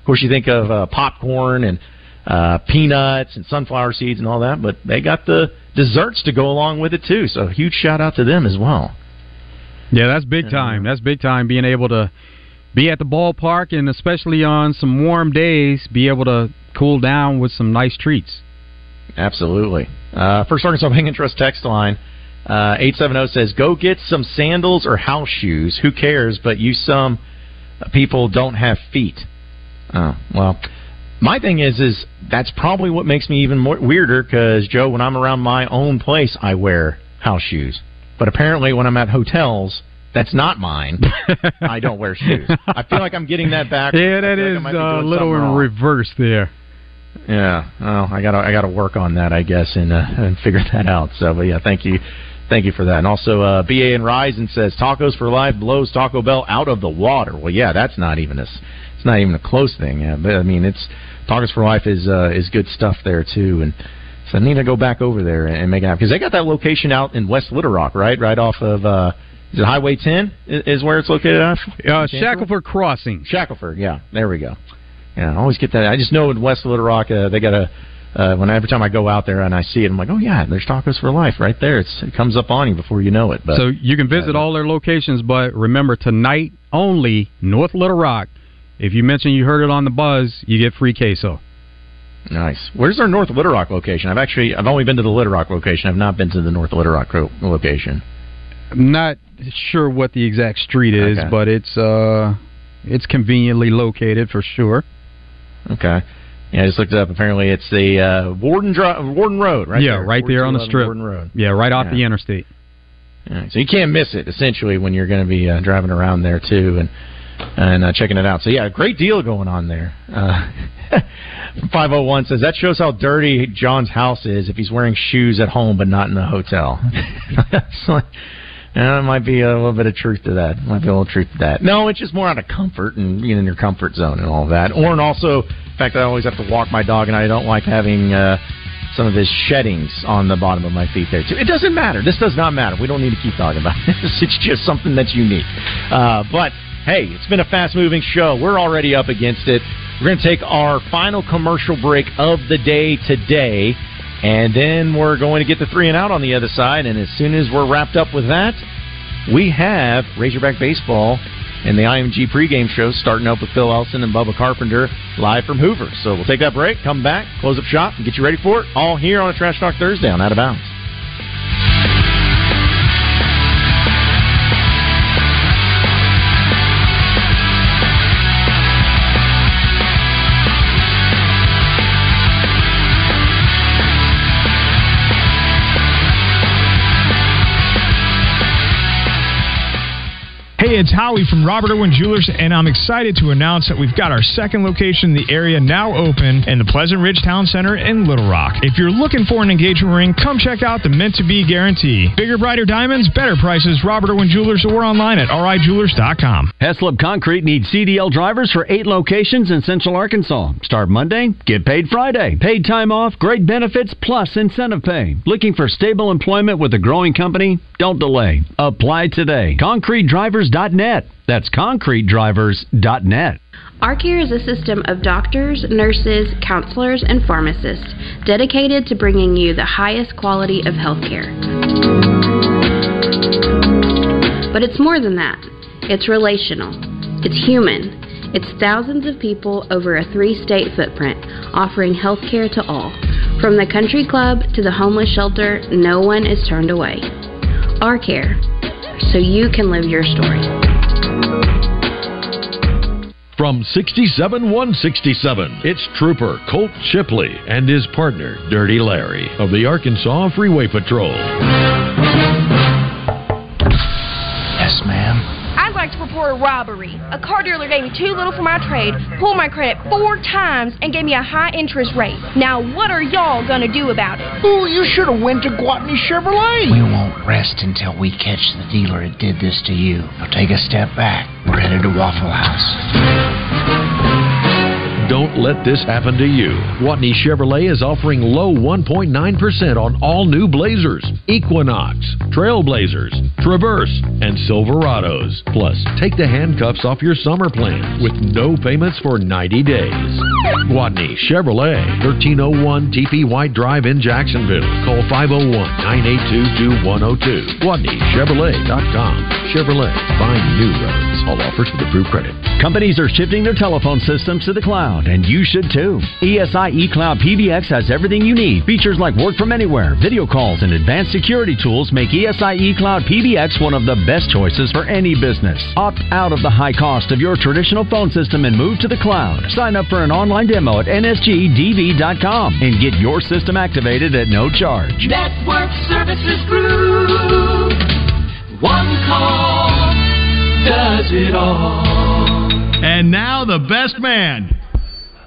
Of course, you think of uh, popcorn and uh, peanuts and sunflower seeds and all that, but they got the desserts to go along with it too. So huge shout out to them as well. Yeah, that's big time. That's big time being able to be at the ballpark and especially on some warm days, be able to cool down with some nice treats. Absolutely. Uh, First Arkansas Bank and Trust text line uh, eight seven zero says, "Go get some sandals or house shoes. Who cares? But you some people don't have feet." Oh well. My thing is, is that's probably what makes me even more weirder. Because Joe, when I'm around my own place, I wear house shoes. But apparently, when I'm at hotels, that's not mine. <laughs> I don't wear shoes. I feel like I'm getting that back. Yeah, that is uh, a little in reverse there. Yeah, well, I got to I got to work on that, I guess, and uh, and figure that out. So, but yeah, thank you, thank you for that. And also, uh, BA and Ryzen says tacos for life blows Taco Bell out of the water. Well, yeah, that's not even a it's not even a close thing. Yeah, but I mean, it's tacos for life is uh, is good stuff there too, and so I need to go back over there and make it happen because they got that location out in West Little Rock, right, right off of. uh is it Highway 10 is where it's located off? Uh, Shackleford Crossing. Shackleford, yeah. There we go. Yeah, I always get that. I just know in West Little Rock uh, they got a. Uh, when every time I go out there and I see it, I'm like, oh yeah, there's tacos for life right there. It's, it comes up on you before you know it. But so you can visit all their locations, but remember tonight only, North Little Rock. If you mention you heard it on the buzz, you get free queso. Nice. Where's our North Little Rock location? I've actually I've only been to the Little Rock location. I've not been to the North Little Rock location. I'm not sure what the exact street is, Okay. but it's uh it's conveniently located for sure. Okay. Yeah, I just looked it up. Apparently, it's the uh, Warden Warden Road, right? yeah, there. right there on the strip. Warden Road. Yeah, right off Yeah. the interstate. Right, so you can't miss it essentially when you're going to be uh, driving around there too and and uh, checking it out. So yeah, a great deal going on there. Uh, <laughs> 501 says that shows how dirty John's house is if he's wearing shoes at home but not in the hotel. <laughs> Yeah, there might be a little bit of truth to that. Might be a little truth to that. No, it's just more out of comfort and being in your comfort zone and all that. Or and also the fact that I always have to walk my dog and I don't like having uh, some of his sheddings on the bottom of my feet there too. It doesn't matter. This does not matter. We don't need to keep talking about <laughs> this. It's just something that's unique. Uh, but hey, it's been a fast moving show. We're already up against it. We're going to take our final commercial break of the day today. And then we're going to get the three and out on the other side. And as soon as we're wrapped up with that, we have Razorback Baseball and the IMG pregame show starting up with Phil Elson and Bubba Carpenter live from Hoover. So we'll take that break, come back, close up shop, and get you ready for it. All here on a Trash Talk Thursday on Out of Bounds. It's Howie from Robert Irwin Jewelers, and I'm excited to announce that we've got our second location in the area now open in the Pleasant Ridge Town Center in Little Rock. If you're looking for an engagement ring, come check out the Meant to Be Guarantee. Bigger, brighter diamonds, better prices, Robert Irwin Jewelers, or online at rijewelers.com. Heslop Concrete needs CDL drivers for eight locations in Central Arkansas. Start Monday, get paid Friday. Paid time off, great benefits, plus incentive pay. Looking for stable employment with a growing company? Don't delay. Apply today. ConcreteDrivers.net. That's ConcreteDrivers.net. ArCare is a system of doctors, nurses, counselors, and pharmacists dedicated to bringing you the highest quality of healthcare. But it's more than that. It's relational. It's human. It's thousands of people over a three state footprint offering healthcare to all. From the country club to the homeless shelter, no one is turned away. ArCare, so you can live your story. From 67 167, it's Trooper Colt Chipley and his partner, Dirty Larry, of the Arkansas Freeway Patrol. Yes, ma'am. I'd like to report a robbery. A car dealer gave me too little for my trade, pulled my credit four times, and gave me a high interest rate. Now, what are y'all gonna do about it? Ooh, you should have went to Gwatney Chevrolet. We won't rest until we catch the dealer that did this to you. Now take a step back. We're headed to Waffle House. Don't let this happen to you. Gwatney Chevrolet is offering low 1.9% on all new Blazers, Equinox, Trailblazers, Traverse, and Silverados. Plus, take the handcuffs off your summer plans with no payments for 90 days. Gwatney Chevrolet, 1301 TP White Drive in Jacksonville. Call 501 982 2102. GwatneyChevrolet.com. Chevrolet, find new roads. All offers with approved credit. Companies are shifting their telephone systems to the cloud, and you should too. ESI eCloud PBX has everything you need. Features like work from anywhere, video calls, and advanced security tools make ESI eCloud PBX one of the best choices for any business. Opt out of the high cost of your traditional phone system and move to the cloud. Sign up for an online demo at nsgdv.com and get your system activated at no charge. Network Services Group. One call does it all. And now the best man.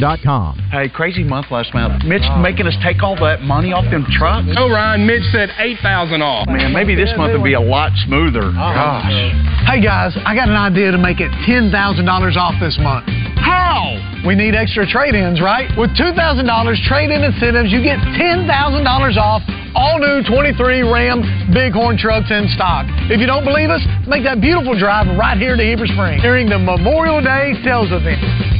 RiverValleyTractor.com. Hey, crazy month last month. Mitch making us take all that money off them trucks. Oh, Ryan, Mitch said 8000 off. Man, maybe this month will be a lot smoother. Oh, Gosh. Hey guys, I got an idea to make it $10,000 off this month. How? We need extra trade ins, right? With $2,000 trade in incentives, you get $10,000 off all new 23 Ram Bighorn trucks in stock. If you don't believe us, make that beautiful drive right here to Heber Springs during the Memorial Day sales event.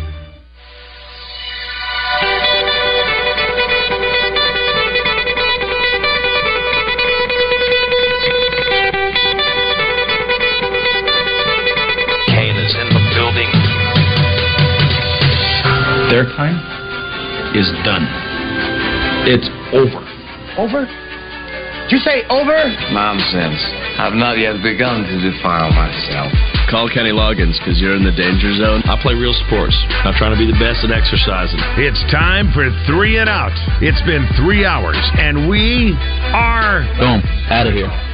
Their time is done. It's over. Over? Did you say over? Nonsense. I've not yet begun to defile myself. Call Kenny Loggins because you're in the danger zone. I play real sports. I'm trying to be the best at exercising. It's time for three and out. It's been three hours, and we are Boom. Out of here.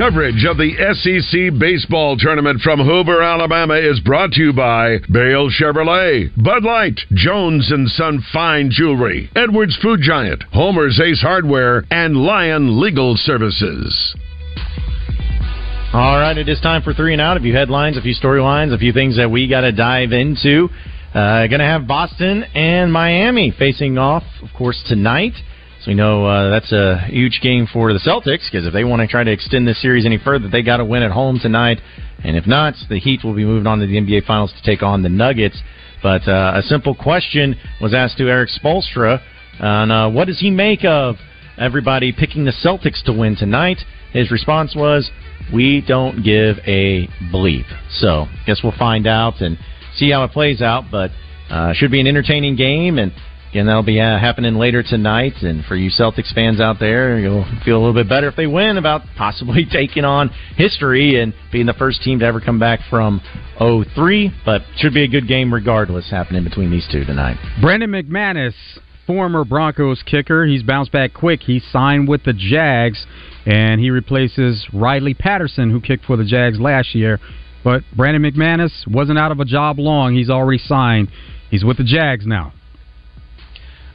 Coverage of the SEC baseball tournament from Hoover, Alabama is brought to you by Bale Chevrolet, Bud Light, Jones and Son Fine Jewelry, Edwards Food Giant, Homer's Ace Hardware, and Lion Legal Services. All right, it is time for three and out. A few headlines, a few storylines, a few things that we got to dive into. Uh, going to have Boston and Miami facing off, of course, tonight. So we know uh, that's a huge game for the Celtics because if they want to try to extend this series any further, they got to win at home tonight. And if not, the Heat will be moving on to the NBA Finals to take on the Nuggets. But uh, a simple question was asked to Erik Spoelstra on uh, what does he make of everybody picking the Celtics to win tonight. His response was, "We don't give a bleep." So, guess we'll find out and see how it plays out. But uh, should be an entertaining game, and again, that'll be uh, happening later tonight. And for you Celtics fans out there, you'll feel a little bit better if they win about <laughs> possibly taking on history and being the first team to ever come back from 0-3. But should be a good game regardless happening between these two tonight. Brandon McManus, former Broncos kicker, he's bounced back quick. He signed with the Jags, and he replaces Riley Patterson, who kicked for the Jags last year. But Brandon McManus wasn't out of a job long. He's already signed. He's with the Jags now.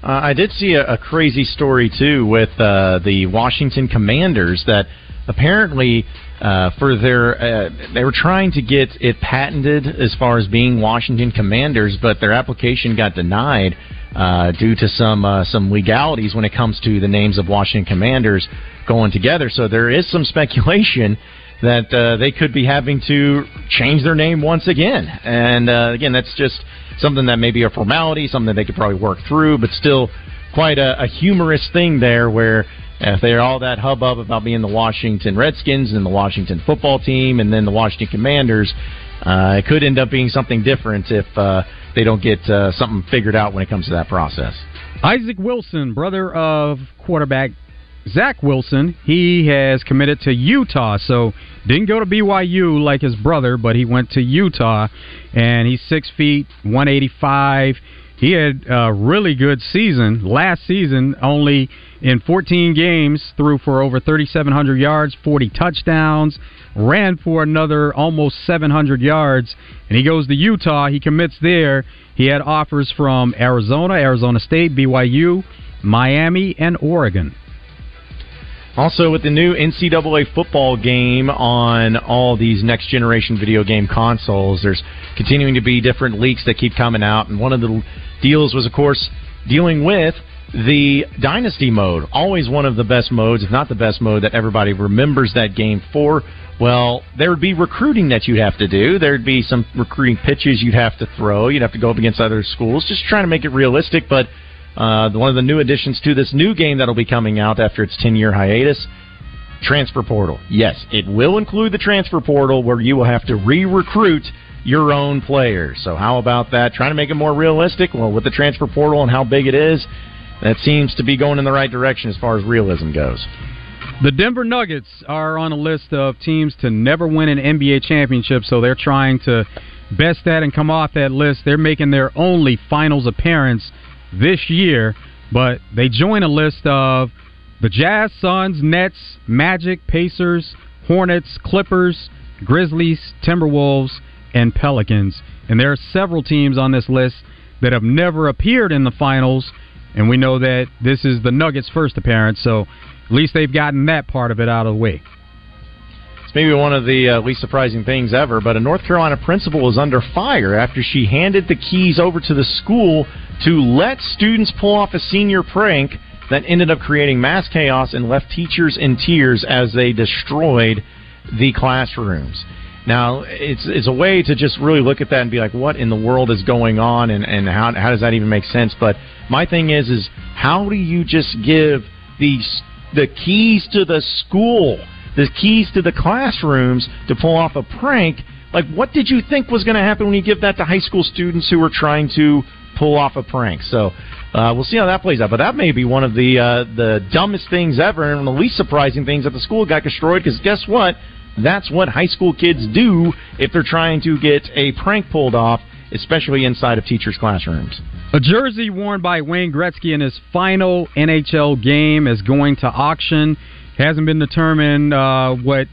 Uh, I did see a, a crazy story too with uh, the Washington Commanders that apparently uh, for their uh, they were trying to get it patented as far as being Washington Commanders, but their application got denied uh, due to some uh, some legalities when it comes to the names of Washington Commanders going together. So there is some <laughs> speculation that they could be having to change their name once again. And again, that's just something that may be a formality, something they could probably work through, but still quite a, a humorous thing there where if they're all that hubbub about being the Washington Redskins and the Washington football team and then the Washington Commanders, uh, it could end up being something different if uh, they don't get uh, something figured out when it comes to that process. Isaac Wilson, brother of quarterback Zach Wilson, he has committed to Utah. So didn't go to BYU like his brother, but he went to Utah, and he's six feet, one eighty five. He had a really good season last season. Only in 14 games, threw for over 3,700 yards, 40 touchdowns, ran for another almost 700 yards, and he goes to Utah. He commits there. He had offers from Arizona, Arizona State, BYU, Miami, and Oregon. Also, with the new NCAA football game on all these next generation video game consoles, there's continuing to be different leaks that keep coming out. And one of the deals was, of course, dealing with the Dynasty mode. Always one of the best modes, if not the best mode, that everybody remembers that game for. Well, there would be recruiting that you'd have to do. There'd be some recruiting pitches you'd have to throw. You'd have to go up against other schools, just trying to make it realistic. But uh, one of the new additions to this new game that'll be coming out after its 10 year hiatus. Transfer portal. Yes, it will include the transfer portal where you will have to re recruit your own players. So, how about that? Trying to make it more realistic? Well, with the transfer portal and how big it is, that seems to be going in the right direction as far as realism goes. The Denver Nuggets are on a list of teams to never win an NBA championship, so they're trying to best that and come off that list. They're making their only finals appearance this year, but they join a list of the Jazz, Suns, Nets, Magic, Pacers, Hornets, Clippers, Grizzlies, Timberwolves, and Pelicans. And there are several teams on this list that have never appeared in the finals, and we know that this is the Nuggets' first appearance, so at least they've gotten that part of it out of the way. Maybe one of the uh, least surprising things ever, but a North Carolina principal is under fire after she handed the keys over to the school to let students pull off a senior prank that ended up creating mass chaos and left teachers in tears as they destroyed the classrooms. Now, it's it's a way to just really look at that and be like, what in the world is going on, and and how how does that even make sense? But my thing is, is how do you just give the the keys to the school, the keys to the classrooms to pull off a prank? Like, what did you think was going to happen when you give that to high school students who were trying to pull off a prank? So. Uh, we'll see how that plays out, but that may be one of the uh, the dumbest things ever, and the least surprising things that the school got destroyed. Because guess what? That's what high school kids do if they're trying to get a prank pulled off, especially inside of teachers' classrooms. A jersey worn by Wayne Gretzky in his final NHL game is going to auction. Hasn't been determined uh, what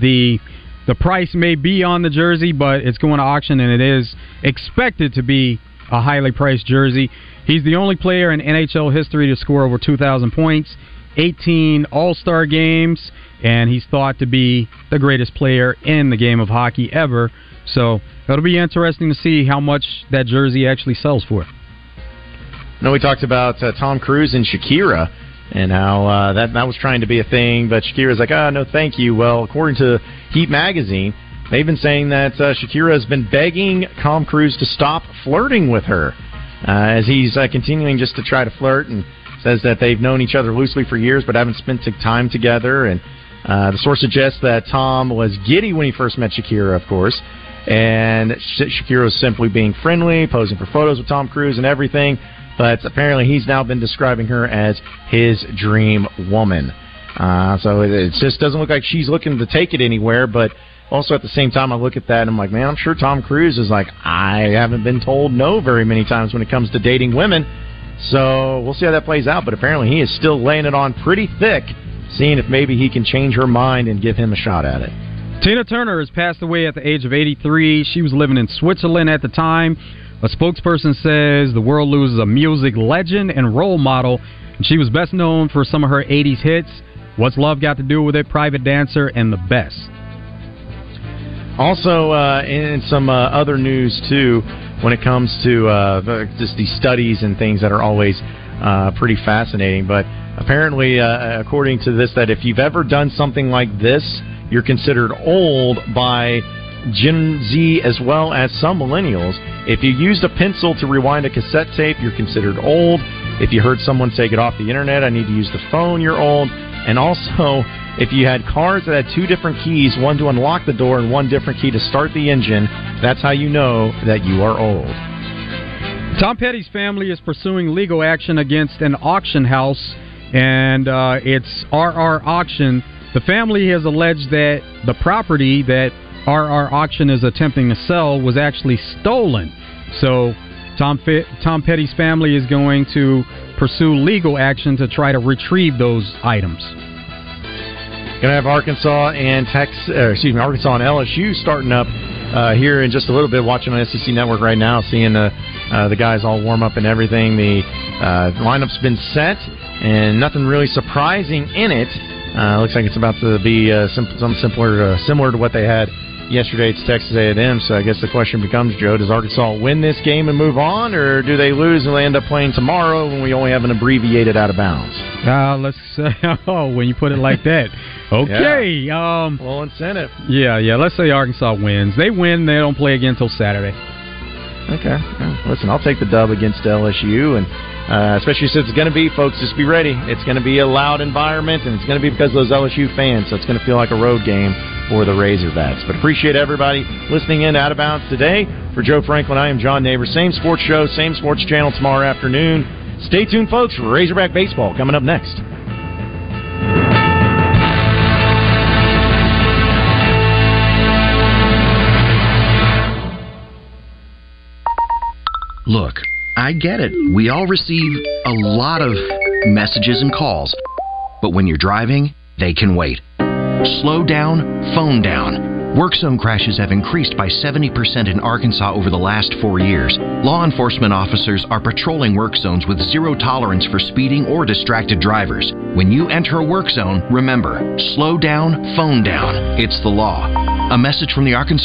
the the price may be on the jersey, but it's going to auction, and it is expected to be a highly priced jersey. He's the only player in NHL history to score over 2,000 points, 18 All Star games, and he's thought to be the greatest player in the game of hockey ever. So it'll be interesting to see how much that jersey actually sells for. Now we talked about uh, Tom Cruise and Shakira and how uh, that that was trying to be a thing, but Shakira's like, ah, oh, no, thank you. Well, according to Heat magazine, they've been saying that uh, Shakira has been begging Tom Cruise to stop flirting with her, uh, as he's uh, continuing just to try to flirt and says that they've known each other loosely for years, but haven't spent time together. And uh, the source suggests that Tom was giddy when he first met Shakira, of course. And Shakira was simply being friendly, posing for photos with Tom Cruise and everything but apparently he's now been describing her as his dream woman. Uh, so it, it just doesn't look like she's looking to take it anywhere, but also at the same time, I look at that and I'm like, man, I'm sure Tom Cruise is like, I haven't been told no very many times when it comes to dating women. So we'll see how that plays out. But apparently, he is still laying it on pretty thick, seeing if maybe he can change her mind and give him a shot at it. Tina Turner has passed away at the age of 83. She was living in Switzerland at the time. A spokesperson says the world loses a music legend and role model, and she was best known for some of her 80s hits. What's Love Got to Do with It, Private Dancer, and The Best. Also, uh, in some uh, other news, too, when it comes to uh, just these studies and things that are always uh, pretty fascinating. But apparently, uh, according to this, that if you've ever done something like this, you're considered old by Gen Z as well as some millennials. If you used a pencil to rewind a cassette tape, you're considered old. If you heard someone say get off the internet, I need to use the phone, you're old. And also, if you had cars that had two different keys, one to unlock the door and one different key to start the engine, that's how you know that you are old. Tom Petty's family is pursuing legal action against an auction house, and uh, it's RR Auction. The family has alleged that the property that RR Auction is attempting to sell was actually stolen. So Tom, Tom Petty's family is going to pursue legal action to try to retrieve those items. To have Arkansas and Texas, uh, excuse me, Arkansas and LSU starting up uh, here in just a little bit. Watching on SEC Network right now, seeing the uh, the guys all warm up and everything. The uh, lineup's been set, and nothing really surprising in it. Uh, looks like it's about to be uh, sim- some simpler, similar to what they had yesterday it's Texas A&M. So I guess the question becomes, Joe, does Arkansas win this game and move on, or do they lose and they end up playing tomorrow when we only have an abbreviated out of bounds? Uh, let's <laughs> say, oh, when you put it like that. <laughs> Okay. yeah. Um, well, incentive. Yeah, yeah. Let's say Arkansas wins. They win. They don't play again until Saturday. Okay. Listen, I'll take the dub against LSU, and uh, especially since it's going to be, folks, just be ready. It's going to be a loud environment, and it's going to be because of those LSU fans, so it's going to feel like a road game for the Razorbacks. But appreciate everybody listening in Out of Bounds today. For Joe Franklin, I am John Neighbors. Same sports show, same sports channel tomorrow afternoon. Stay tuned, folks, for Razorback Baseball coming up next. Look, I get it. We all receive a lot of messages and calls. But when you're driving, they can wait. Slow down, phone down. Work zone crashes have increased by 70% in Arkansas over the last four years. Law enforcement officers are patrolling work zones with zero tolerance for speeding or distracted drivers. When you enter a work zone, remember slow down, phone down. It's the law. A message from the Arkansas